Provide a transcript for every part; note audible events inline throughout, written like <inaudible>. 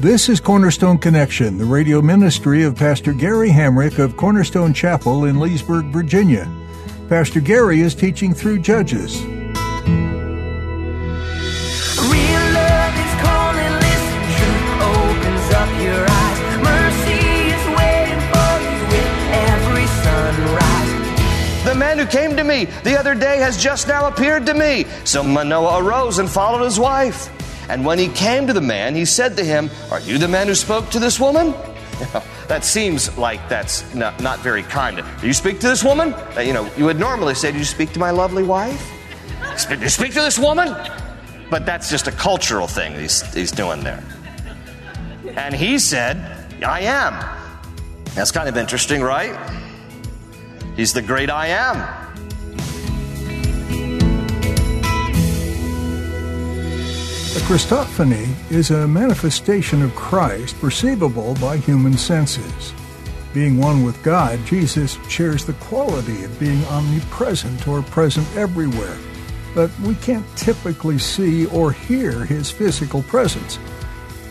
This is Cornerstone Connection, the radio ministry of Pastor Gary Hamrick of Cornerstone Chapel in Leesburg, Virginia. Pastor Gary is teaching through Judges. Real love is calling, listen, truth opens up your eyes. Mercy is waiting for you with every sunrise. The man who came to me the other day has just now appeared to me. So Manoah arose and followed his wife. And when he came to the man, he said to him, Are you the man who spoke to this woman? <laughs> that seems like that's not, not very kind. Do you speak to this woman? Uh, you know, you would normally say, Do you speak to my lovely wife? <laughs> Do you speak to this woman? But that's just a cultural thing he's, he's doing there. And he said, I am. That's kind of interesting, right? He's the great I am. A Christophany is a manifestation of Christ perceivable by human senses. Being one with God, Jesus shares the quality of being omnipresent or present everywhere, but we can't typically see or hear his physical presence.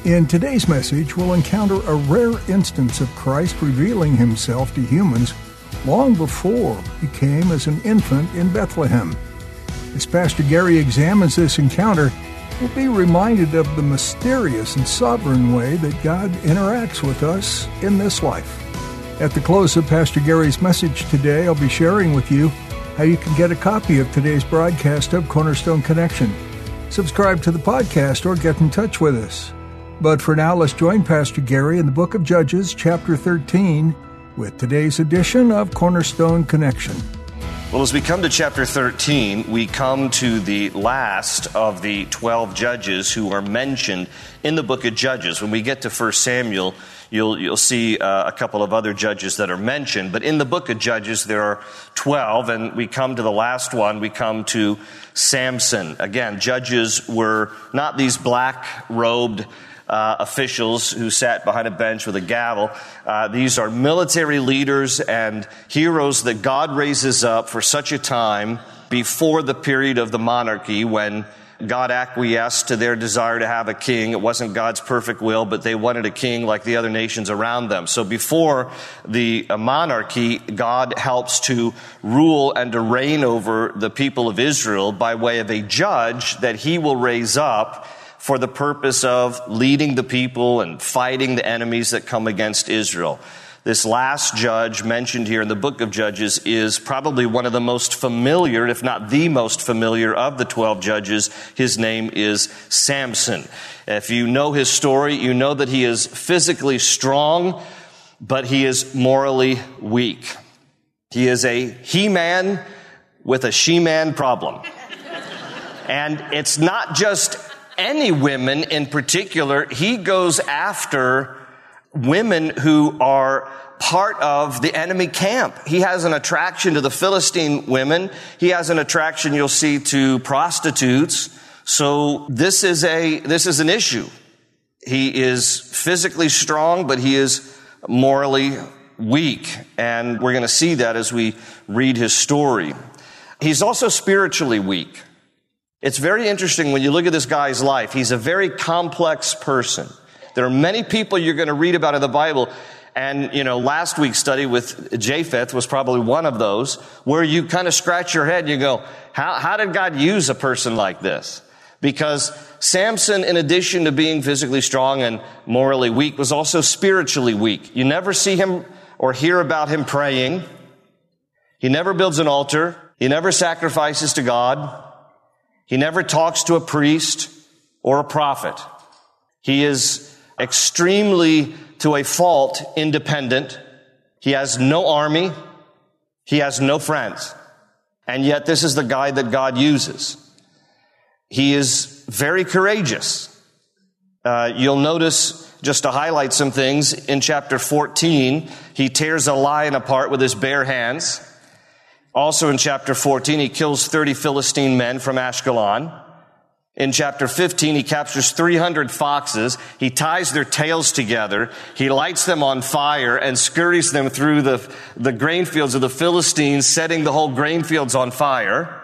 In today's message, we'll encounter a rare instance of Christ revealing himself to humans long before he came as an infant in Bethlehem. As Pastor Gary examines this encounter, we'll be reminded of the mysterious and sovereign way that God interacts with us in this life. At the close of Pastor Gary's message today, I'll be sharing with you how you can get a copy of today's broadcast of Cornerstone Connection. Subscribe to the podcast or get in touch with us. But for now, let's join Pastor Gary in the book of Judges, chapter 13, with today's edition of Cornerstone Connection. Well, as we come to chapter 13, we come to the last of the 12 judges who are mentioned in the book of Judges. When we get to 1 Samuel, you'll, you'll see uh, a couple of other judges that are mentioned. But in the book of Judges, there are 12, and we come to the last one. We come to Samson. Again, judges were not these black robed uh, officials who sat behind a bench with a gavel. Uh, these are military leaders and heroes that God raises up for such a time before the period of the monarchy when God acquiesced to their desire to have a king. It wasn't God's perfect will, but they wanted a king like the other nations around them. So before the monarchy, God helps to rule and to reign over the people of Israel by way of a judge that he will raise up for the purpose of leading the people and fighting the enemies that come against Israel. This last judge mentioned here in the book of Judges is probably one of the most familiar, if not the most familiar of the 12 judges. His name is Samson. If you know his story, you know that he is physically strong, but he is morally weak. He is a he-man with a she-man problem. And it's not just any women in particular. He goes after women who are part of the enemy camp. He has an attraction to the Philistine women. He has an attraction, you'll see, to prostitutes. So this is a, this is an issue. He is physically strong, but he is morally weak. And we're going to see that as we read his story. He's also spiritually weak. It's very interesting when you look at this guy's life. He's a very complex person. There are many people you're going to read about in the Bible. And, you know, last week's study with Jephthah was probably one of those where you kind of scratch your head and you go, how, how did God use a person like this? Because Samson, in addition to being physically strong and morally weak, was also spiritually weak. You never see him or hear about him praying. He never builds an altar. He never sacrifices to God. He never talks to a priest or a prophet. He is extremely, to a fault, independent. He has no army. He has no friends. And yet this is the guy that God uses. He is very courageous. Uh, you'll notice, just to highlight some things, in chapter 14, he tears a lion apart with his bare hands. Also in chapter 14, he kills 30 Philistine men from Ashkelon. In chapter 15, he captures 300 foxes. He ties their tails together. He lights them on fire and scurries them through the, the grain fields of the Philistines, setting the whole grain fields on fire.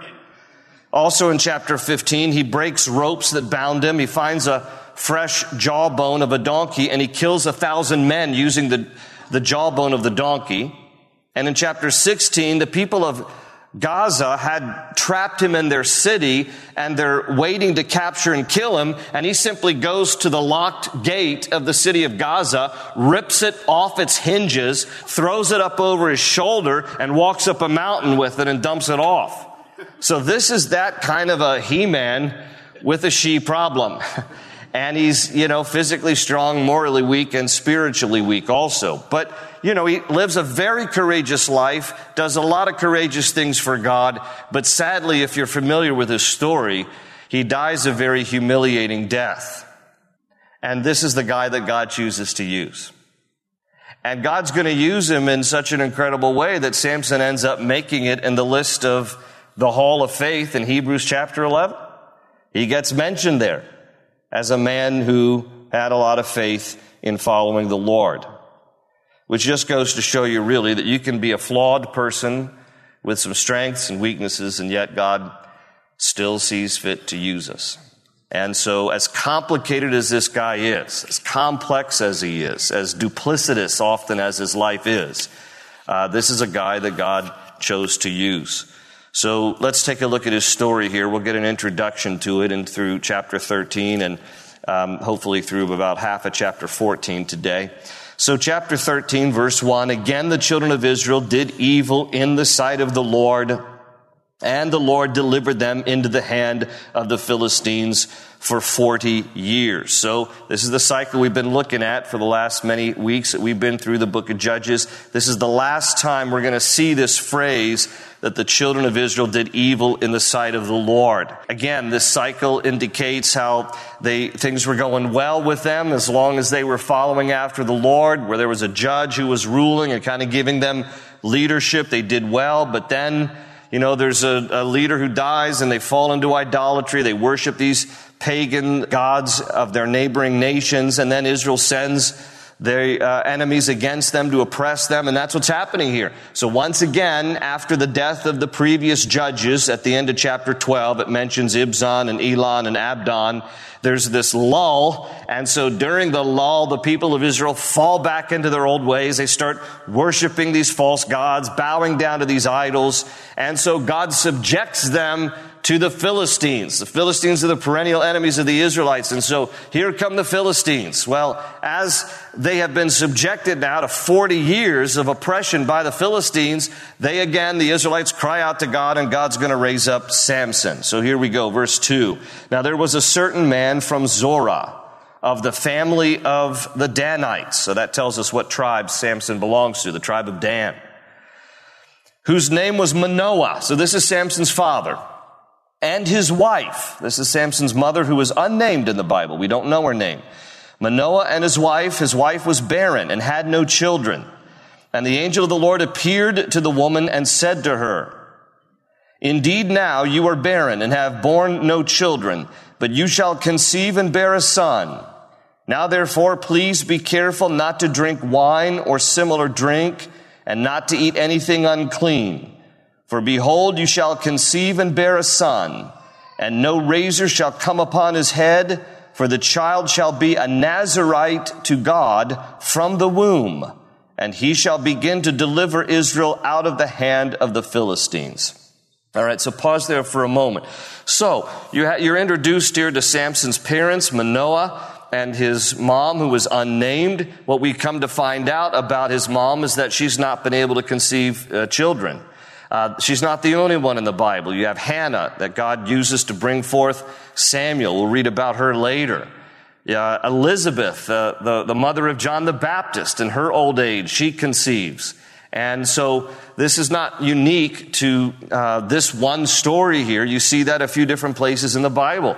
Also in chapter 15, he breaks ropes that bound him. He finds a fresh jawbone of a donkey and he kills a thousand men using the, the jawbone of the donkey. And in chapter 16, the people of Gaza had trapped him in their city and they're waiting to capture and kill him. And he simply goes to the locked gate of the city of Gaza, rips it off its hinges, throws it up over his shoulder and walks up a mountain with it and dumps it off. So this is that kind of a he-man with a she problem. <laughs> and he's, you know, physically strong, morally weak, and spiritually weak also. But, you know, he lives a very courageous life, does a lot of courageous things for God, but sadly, if you're familiar with his story, he dies a very humiliating death. And this is the guy that God chooses to use. And God's going to use him in such an incredible way that Samson ends up making it in the list of the Hall of Faith in Hebrews chapter 11. He gets mentioned there as a man who had a lot of faith in following the Lord. Which just goes to show you really that you can be a flawed person with some strengths and weaknesses, and yet God still sees fit to use us. And so, as complicated as this guy is, as complex as he is, as duplicitous often as his life is, uh, this is a guy that God chose to use. So let's take a look at his story here. We'll get an introduction to it and through chapter 13 and um, hopefully through about half of chapter 14 today. So chapter 13 verse 1, again the children of Israel did evil in the sight of the Lord and the Lord delivered them into the hand of the Philistines for 40 years. So this is the cycle we've been looking at for the last many weeks that we've been through the book of Judges. This is the last time we're going to see this phrase that the children of Israel did evil in the sight of the Lord. Again, this cycle indicates how they, things were going well with them as long as they were following after the Lord, where there was a judge who was ruling and kind of giving them leadership. They did well, but then you know, there's a, a, leader who dies and they fall into idolatry. They worship these pagan gods of their neighboring nations. And then Israel sends their uh, enemies against them to oppress them. And that's what's happening here. So once again, after the death of the previous judges at the end of chapter 12, it mentions Ibzan and Elon and Abdon there's this lull. And so during the lull, the people of Israel fall back into their old ways. They start worshiping these false gods, bowing down to these idols. And so God subjects them to the Philistines. The Philistines are the perennial enemies of the Israelites. And so here come the Philistines. Well, as they have been subjected now to 40 years of oppression by the Philistines, they again, the Israelites cry out to God and God's going to raise up Samson. So here we go, verse 2. Now there was a certain man from Zorah of the family of the Danites. So that tells us what tribe Samson belongs to, the tribe of Dan. Whose name was Manoah. So this is Samson's father and his wife. This is Samson's mother who is unnamed in the Bible. We don't know her name. Manoah and his wife, his wife was barren and had no children. And the angel of the Lord appeared to the woman and said to her, Indeed now you are barren and have borne no children, but you shall conceive and bear a son. Now therefore please be careful not to drink wine or similar drink and not to eat anything unclean for behold, you shall conceive and bear a son, and no razor shall come upon his head, for the child shall be a Nazarite to God from the womb, and he shall begin to deliver Israel out of the hand of the Philistines. All right, so pause there for a moment. So, you're introduced here to Samson's parents, Manoah, and his mom, who was unnamed. What we come to find out about his mom is that she's not been able to conceive uh, children. Uh, she's not the only one in the Bible. You have Hannah that God uses to bring forth Samuel. We'll read about her later. Elizabeth, uh, the, the mother of John the Baptist, in her old age, she conceives. And so this is not unique to uh, this one story here. You see that a few different places in the Bible.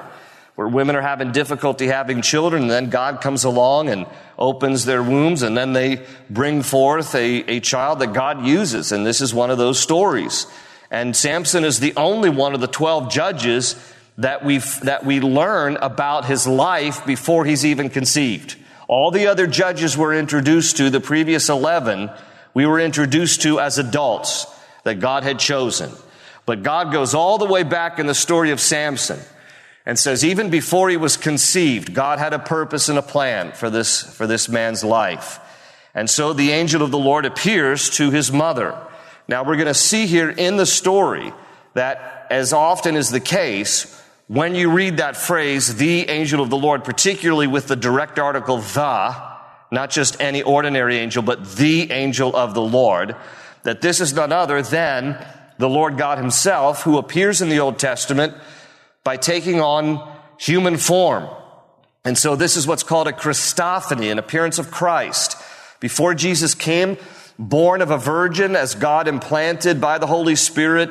Where women are having difficulty having children, and then God comes along and opens their wombs, and then they bring forth a, a child that God uses. And this is one of those stories. And Samson is the only one of the 12 judges that we that we learn about his life before he's even conceived. All the other judges we're introduced to, the previous 11, we were introduced to as adults that God had chosen. But God goes all the way back in the story of Samson and says even before he was conceived, God had a purpose and a plan for this, for this man's life. And so the angel of the Lord appears to his mother. Now we're going to see here in the story that as often is the case, when you read that phrase, the angel of the Lord, particularly with the direct article the, not just any ordinary angel, but the angel of the Lord, that this is none other than the Lord God himself who appears in the Old Testament by taking on human form. And so this is what's called a Christophany, an appearance of Christ. Before Jesus came, born of a virgin as God implanted by the Holy Spirit,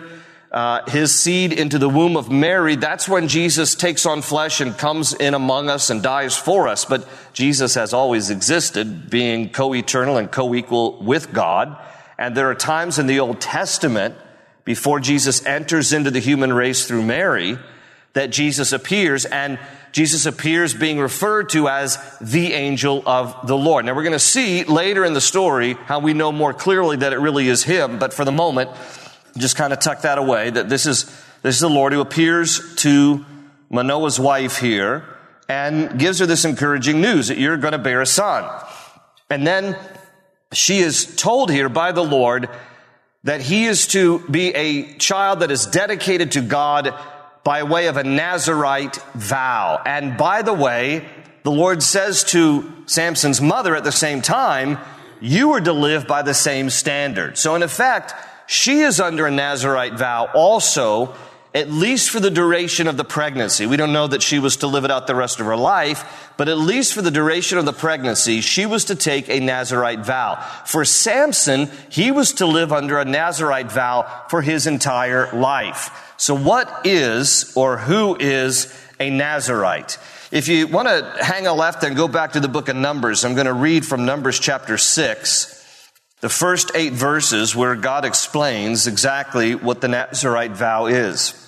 uh, his seed into the womb of Mary, that's when Jesus takes on flesh and comes in among us and dies for us. But Jesus has always existed, being co-eternal and co-equal with God. And there are times in the Old Testament, before Jesus enters into the human race through Mary, that Jesus appears and Jesus appears being referred to as the angel of the Lord. Now we're going to see later in the story how we know more clearly that it really is him, but for the moment, just kind of tuck that away that this is, this is the Lord who appears to Manoah's wife here and gives her this encouraging news that you're going to bear a son. And then she is told here by the Lord that he is to be a child that is dedicated to God by way of a Nazarite vow. And by the way, the Lord says to Samson's mother at the same time, you are to live by the same standard. So in effect, she is under a Nazarite vow also, at least for the duration of the pregnancy. We don't know that she was to live it out the rest of her life, but at least for the duration of the pregnancy, she was to take a Nazarite vow. For Samson, he was to live under a Nazarite vow for his entire life. So what is or who is a Nazarite? If you want to hang a left and go back to the book of Numbers, I'm going to read from Numbers chapter 6, the first eight verses where God explains exactly what the Nazarite vow is.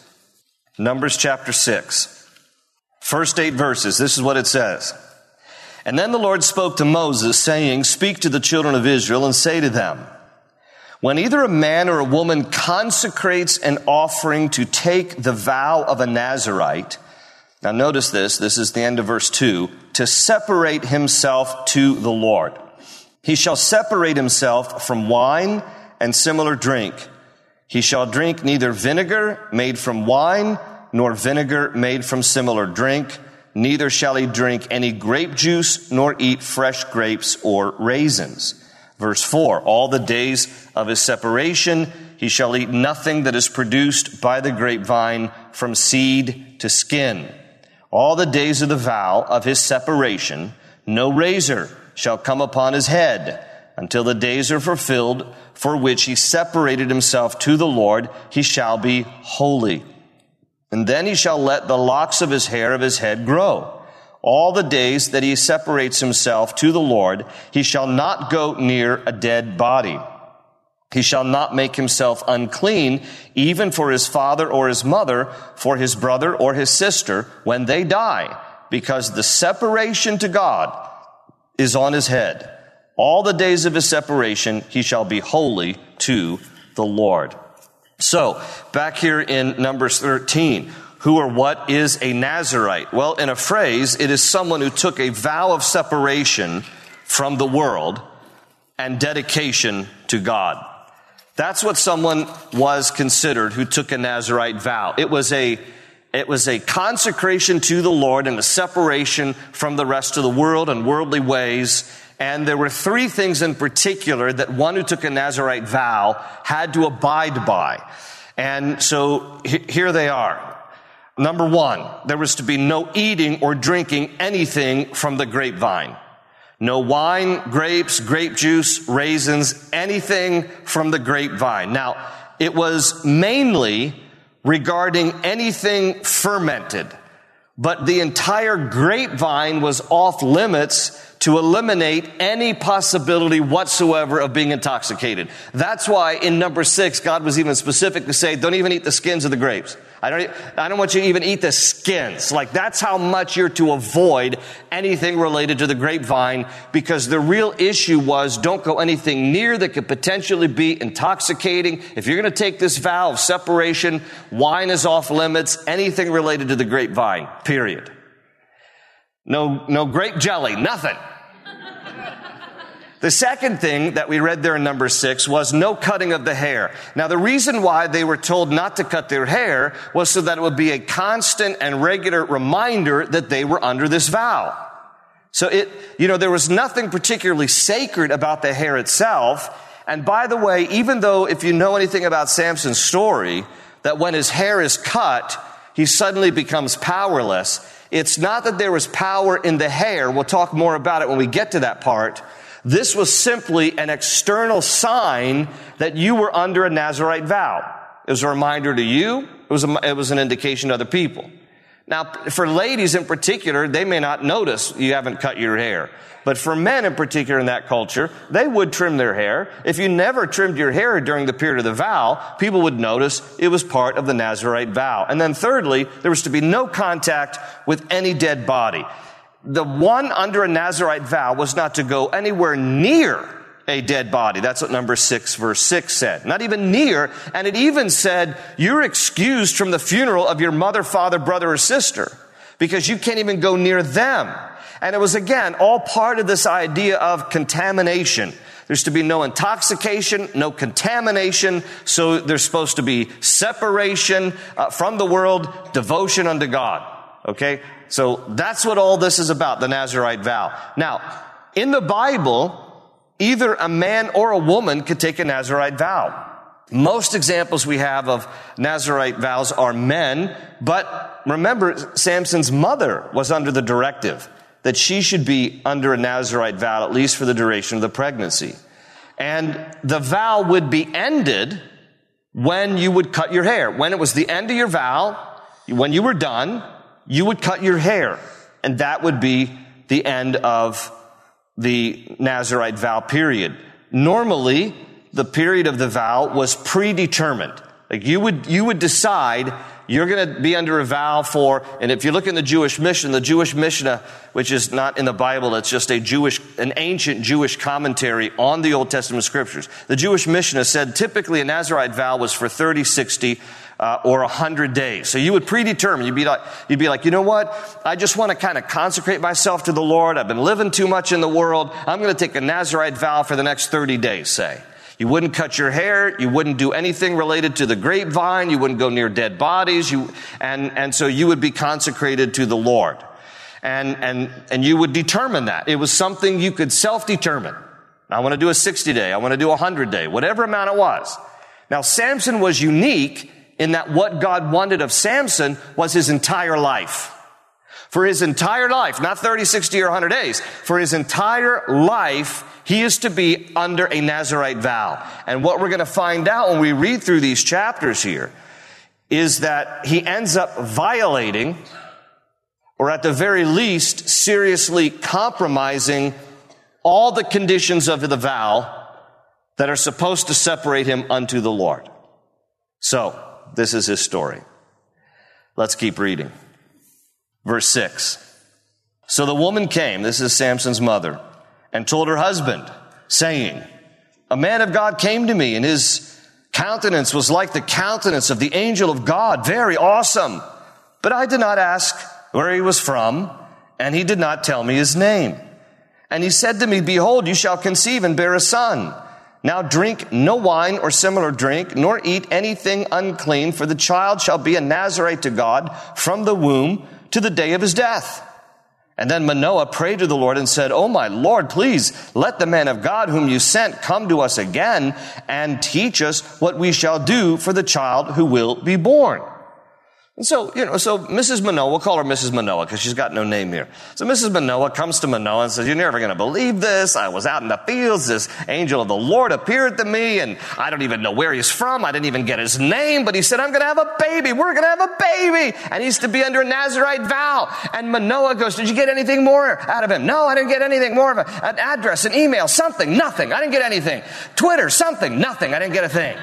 Numbers chapter 6, first eight verses. This is what it says. And then the Lord spoke to Moses, saying, Speak to the children of Israel and say to them, when either a man or a woman consecrates an offering to take the vow of a Nazarite, now notice this, this is the end of verse 2, to separate himself to the Lord. He shall separate himself from wine and similar drink. He shall drink neither vinegar made from wine nor vinegar made from similar drink. Neither shall he drink any grape juice nor eat fresh grapes or raisins. Verse 4 All the days of his separation, he shall eat nothing that is produced by the grapevine from seed to skin. All the days of the vow of his separation, no razor shall come upon his head until the days are fulfilled for which he separated himself to the Lord, he shall be holy. And then he shall let the locks of his hair of his head grow all the days that he separates himself to the Lord, he shall not go near a dead body. He shall not make himself unclean, even for his father or his mother, for his brother or his sister, when they die, because the separation to God is on his head. All the days of his separation, he shall be holy to the Lord. So, back here in Numbers 13, who or what is a Nazarite? Well, in a phrase, it is someone who took a vow of separation from the world and dedication to God. That's what someone was considered who took a Nazarite vow. It was a it was a consecration to the Lord and a separation from the rest of the world and worldly ways. And there were three things in particular that one who took a Nazarite vow had to abide by. And so here they are. Number one, there was to be no eating or drinking anything from the grapevine. No wine, grapes, grape juice, raisins, anything from the grapevine. Now, it was mainly regarding anything fermented, but the entire grapevine was off limits to eliminate any possibility whatsoever of being intoxicated. That's why in number six, God was even specific to say, don't even eat the skins of the grapes. I don't, I don't want you to even eat the skins. Like that's how much you're to avoid anything related to the grapevine because the real issue was don't go anything near that could potentially be intoxicating. If you're going to take this vow of separation, wine is off limits, anything related to the grapevine, period. No, no grape jelly, nothing. The second thing that we read there in number six was no cutting of the hair. Now, the reason why they were told not to cut their hair was so that it would be a constant and regular reminder that they were under this vow. So it, you know, there was nothing particularly sacred about the hair itself. And by the way, even though if you know anything about Samson's story, that when his hair is cut, he suddenly becomes powerless. It's not that there was power in the hair. We'll talk more about it when we get to that part. This was simply an external sign that you were under a Nazarite vow. It was a reminder to you. It was, a, it was an indication to other people. Now, for ladies in particular, they may not notice you haven't cut your hair. But for men in particular in that culture, they would trim their hair. If you never trimmed your hair during the period of the vow, people would notice it was part of the Nazarite vow. And then thirdly, there was to be no contact with any dead body the one under a Nazarite vow was not to go anywhere near a dead body. That's what number six, verse six said. Not even near. And it even said, you're excused from the funeral of your mother, father, brother, or sister because you can't even go near them. And it was again all part of this idea of contamination. There's to be no intoxication, no contamination. So there's supposed to be separation uh, from the world, devotion unto God. Okay? So that's what all this is about, the Nazarite vow. Now, in the Bible, either a man or a woman could take a Nazarite vow. Most examples we have of Nazarite vows are men, but remember, Samson's mother was under the directive that she should be under a Nazarite vow, at least for the duration of the pregnancy. And the vow would be ended when you would cut your hair. When it was the end of your vow, when you were done, you would cut your hair, and that would be the end of the Nazarite vow period. Normally, the period of the vow was predetermined. Like you would, you would decide you're going to be under a vow for, and if you look in the Jewish mission, the Jewish Mishnah, which is not in the Bible, it's just a Jewish, an ancient Jewish commentary on the Old Testament scriptures. The Jewish Mishnah said typically a Nazarite vow was for 30, 60, uh, or 100 days. So you would predetermine. You'd be like, you'd be like, you know what? I just want to kind of consecrate myself to the Lord. I've been living too much in the world. I'm going to take a Nazarite vow for the next 30 days, say. You wouldn't cut your hair. You wouldn't do anything related to the grapevine. You wouldn't go near dead bodies. You, and, and so you would be consecrated to the Lord. And, and, and you would determine that. It was something you could self-determine. I want to do a 60 day. I want to do a 100 day, whatever amount it was. Now, Samson was unique in that what God wanted of Samson was his entire life. For his entire life, not 30, 60, or 100 days, for his entire life, he is to be under a Nazarite vow. And what we're going to find out when we read through these chapters here is that he ends up violating, or at the very least, seriously compromising all the conditions of the vow that are supposed to separate him unto the Lord. So, this is his story. Let's keep reading. Verse 6. So the woman came, this is Samson's mother, and told her husband, saying, A man of God came to me, and his countenance was like the countenance of the angel of God, very awesome. But I did not ask where he was from, and he did not tell me his name. And he said to me, Behold, you shall conceive and bear a son now drink no wine or similar drink, nor eat anything unclean, for the child shall be a Nazarite to God from the womb to the day of his death. And then Manoah prayed to the Lord and said, Oh my Lord, please let the man of God whom you sent come to us again and teach us what we shall do for the child who will be born. And so, you know, so Mrs. Manoah, we'll call her Mrs. Manoah because she's got no name here. So Mrs. Manoah comes to Manoah and says, you're never going to believe this. I was out in the fields. This angel of the Lord appeared to me and I don't even know where he's from. I didn't even get his name, but he said, I'm going to have a baby. We're going to have a baby. And he's to be under a Nazarite vow. And Manoah goes, did you get anything more out of him? No, I didn't get anything more of a, an address, an email, something, nothing. I didn't get anything. Twitter, something, nothing. I didn't get a thing.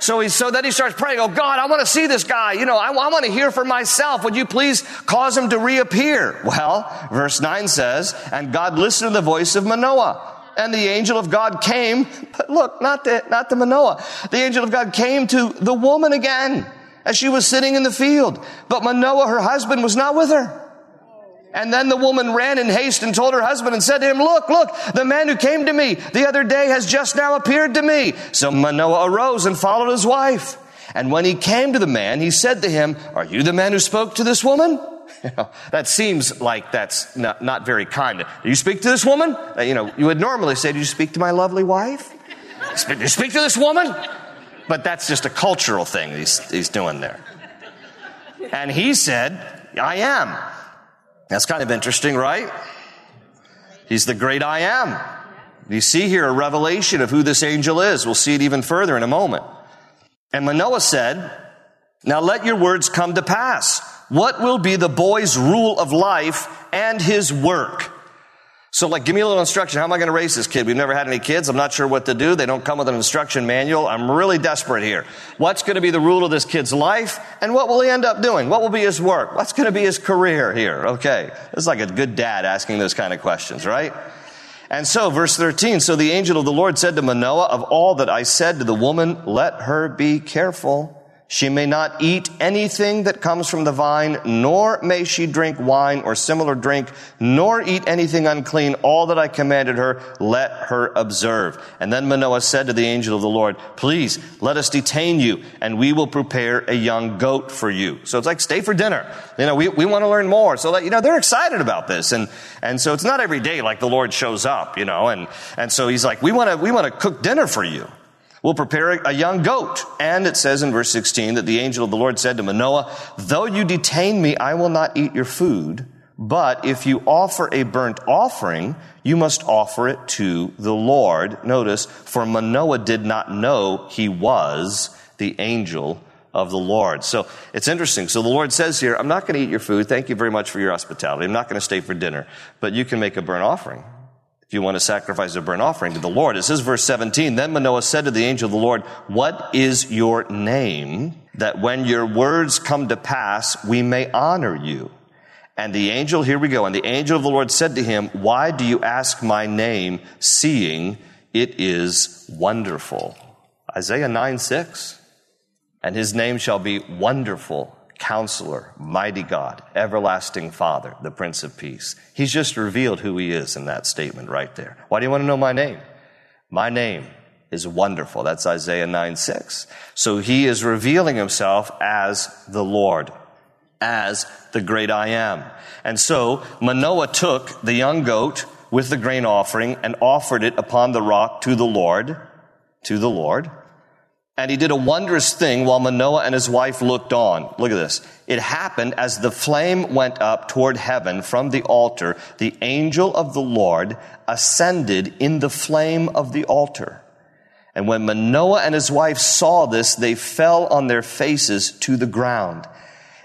So he, so then he starts praying, Oh God, I want to see this guy. You know, I, I want to hear for myself. Would you please cause him to reappear? Well, verse 9 says, And God listened to the voice of Manoah. And the angel of God came, but look, not the, not the Manoah. The angel of God came to the woman again as she was sitting in the field. But Manoah, her husband, was not with her. And then the woman ran in haste and told her husband and said to him, Look, look, the man who came to me the other day has just now appeared to me. So Manoah arose and followed his wife. And when he came to the man, he said to him, Are you the man who spoke to this woman? You <laughs> know, that seems like that's not, not very kind. Do you speak to this woman? Uh, you know, you would normally say, Do you speak to my lovely wife? Do you speak to this woman? But that's just a cultural thing he's, he's doing there. And he said, I am. That's kind of interesting, right? He's the great I am. You see here a revelation of who this angel is. We'll see it even further in a moment. And Manoah said, Now let your words come to pass. What will be the boy's rule of life and his work? So, like, give me a little instruction. How am I going to raise this kid? We've never had any kids. I'm not sure what to do. They don't come with an instruction manual. I'm really desperate here. What's going to be the rule of this kid's life? And what will he end up doing? What will be his work? What's going to be his career here? Okay. Is like a good dad asking those kind of questions, right? And so, verse 13, so the angel of the Lord said to Manoah, of all that I said to the woman, let her be careful. She may not eat anything that comes from the vine, nor may she drink wine or similar drink, nor eat anything unclean. All that I commanded her, let her observe. And then Manoah said to the angel of the Lord, please let us detain you and we will prepare a young goat for you. So it's like, stay for dinner. You know, we, we want to learn more. So that, you know, they're excited about this. And, and so it's not every day like the Lord shows up, you know, and, and so he's like, we want to, we want to cook dinner for you. We'll prepare a young goat. And it says in verse 16 that the angel of the Lord said to Manoah, though you detain me, I will not eat your food. But if you offer a burnt offering, you must offer it to the Lord. Notice, for Manoah did not know he was the angel of the Lord. So it's interesting. So the Lord says here, I'm not going to eat your food. Thank you very much for your hospitality. I'm not going to stay for dinner, but you can make a burnt offering if you want to sacrifice a burnt offering to the Lord. It says verse 17, then Manoah said to the angel of the Lord, what is your name that when your words come to pass, we may honor you? And the angel, here we go, and the angel of the Lord said to him, why do you ask my name seeing it is wonderful? Isaiah 9, 6. And his name shall be wonderful Counselor, Mighty God, Everlasting Father, the Prince of Peace. He's just revealed who he is in that statement right there. Why do you want to know my name? My name is wonderful. That's Isaiah 9 6. So he is revealing himself as the Lord, as the great I am. And so Manoah took the young goat with the grain offering and offered it upon the rock to the Lord, to the Lord. And he did a wondrous thing while Manoah and his wife looked on. Look at this. It happened as the flame went up toward heaven from the altar, the angel of the Lord ascended in the flame of the altar. And when Manoah and his wife saw this, they fell on their faces to the ground.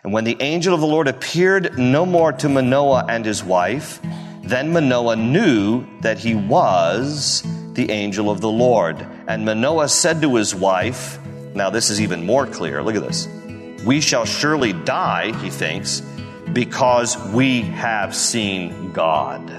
And when the angel of the Lord appeared no more to Manoah and his wife, then Manoah knew that he was the angel of the Lord. And Manoah said to his wife, now this is even more clear. Look at this. We shall surely die, he thinks, because we have seen God.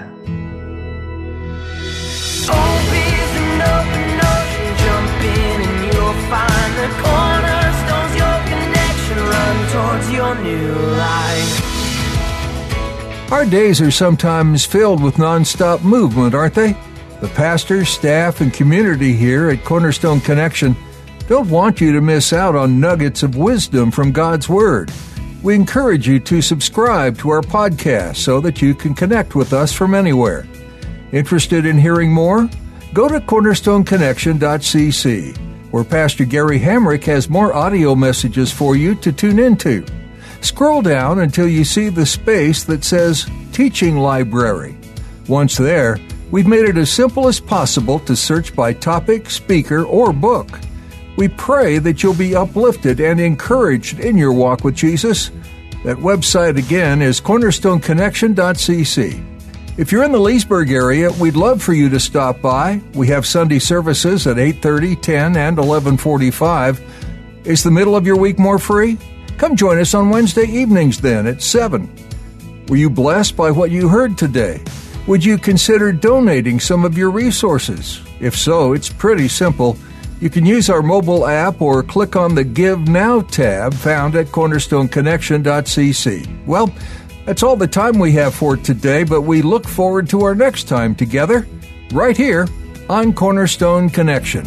Our days are sometimes filled with nonstop movement, aren't they? The pastors, staff, and community here at Cornerstone Connection don't want you to miss out on nuggets of wisdom from God's Word. We encourage you to subscribe to our podcast so that you can connect with us from anywhere. Interested in hearing more? Go to cornerstoneconnection.cc, where Pastor Gary Hamrick has more audio messages for you to tune into. Scroll down until you see the space that says Teaching Library. Once there, we've made it as simple as possible to search by topic, speaker, or book. We pray that you'll be uplifted and encouraged in your walk with Jesus. That website again is cornerstoneconnection.cc. If you're in the Leesburg area, we'd love for you to stop by. We have Sunday services at 8:30, 10, and 11:45. Is the middle of your week more free? Come join us on Wednesday evenings then at 7. Were you blessed by what you heard today? Would you consider donating some of your resources? If so, it's pretty simple. You can use our mobile app or click on the Give Now tab found at cornerstoneconnection.cc. Well, that's all the time we have for today, but we look forward to our next time together, right here on Cornerstone Connection.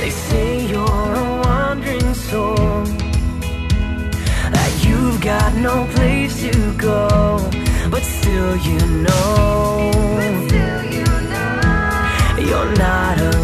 They say you're a wandering soul, that you've got no place to go, but still you know, you're not alone.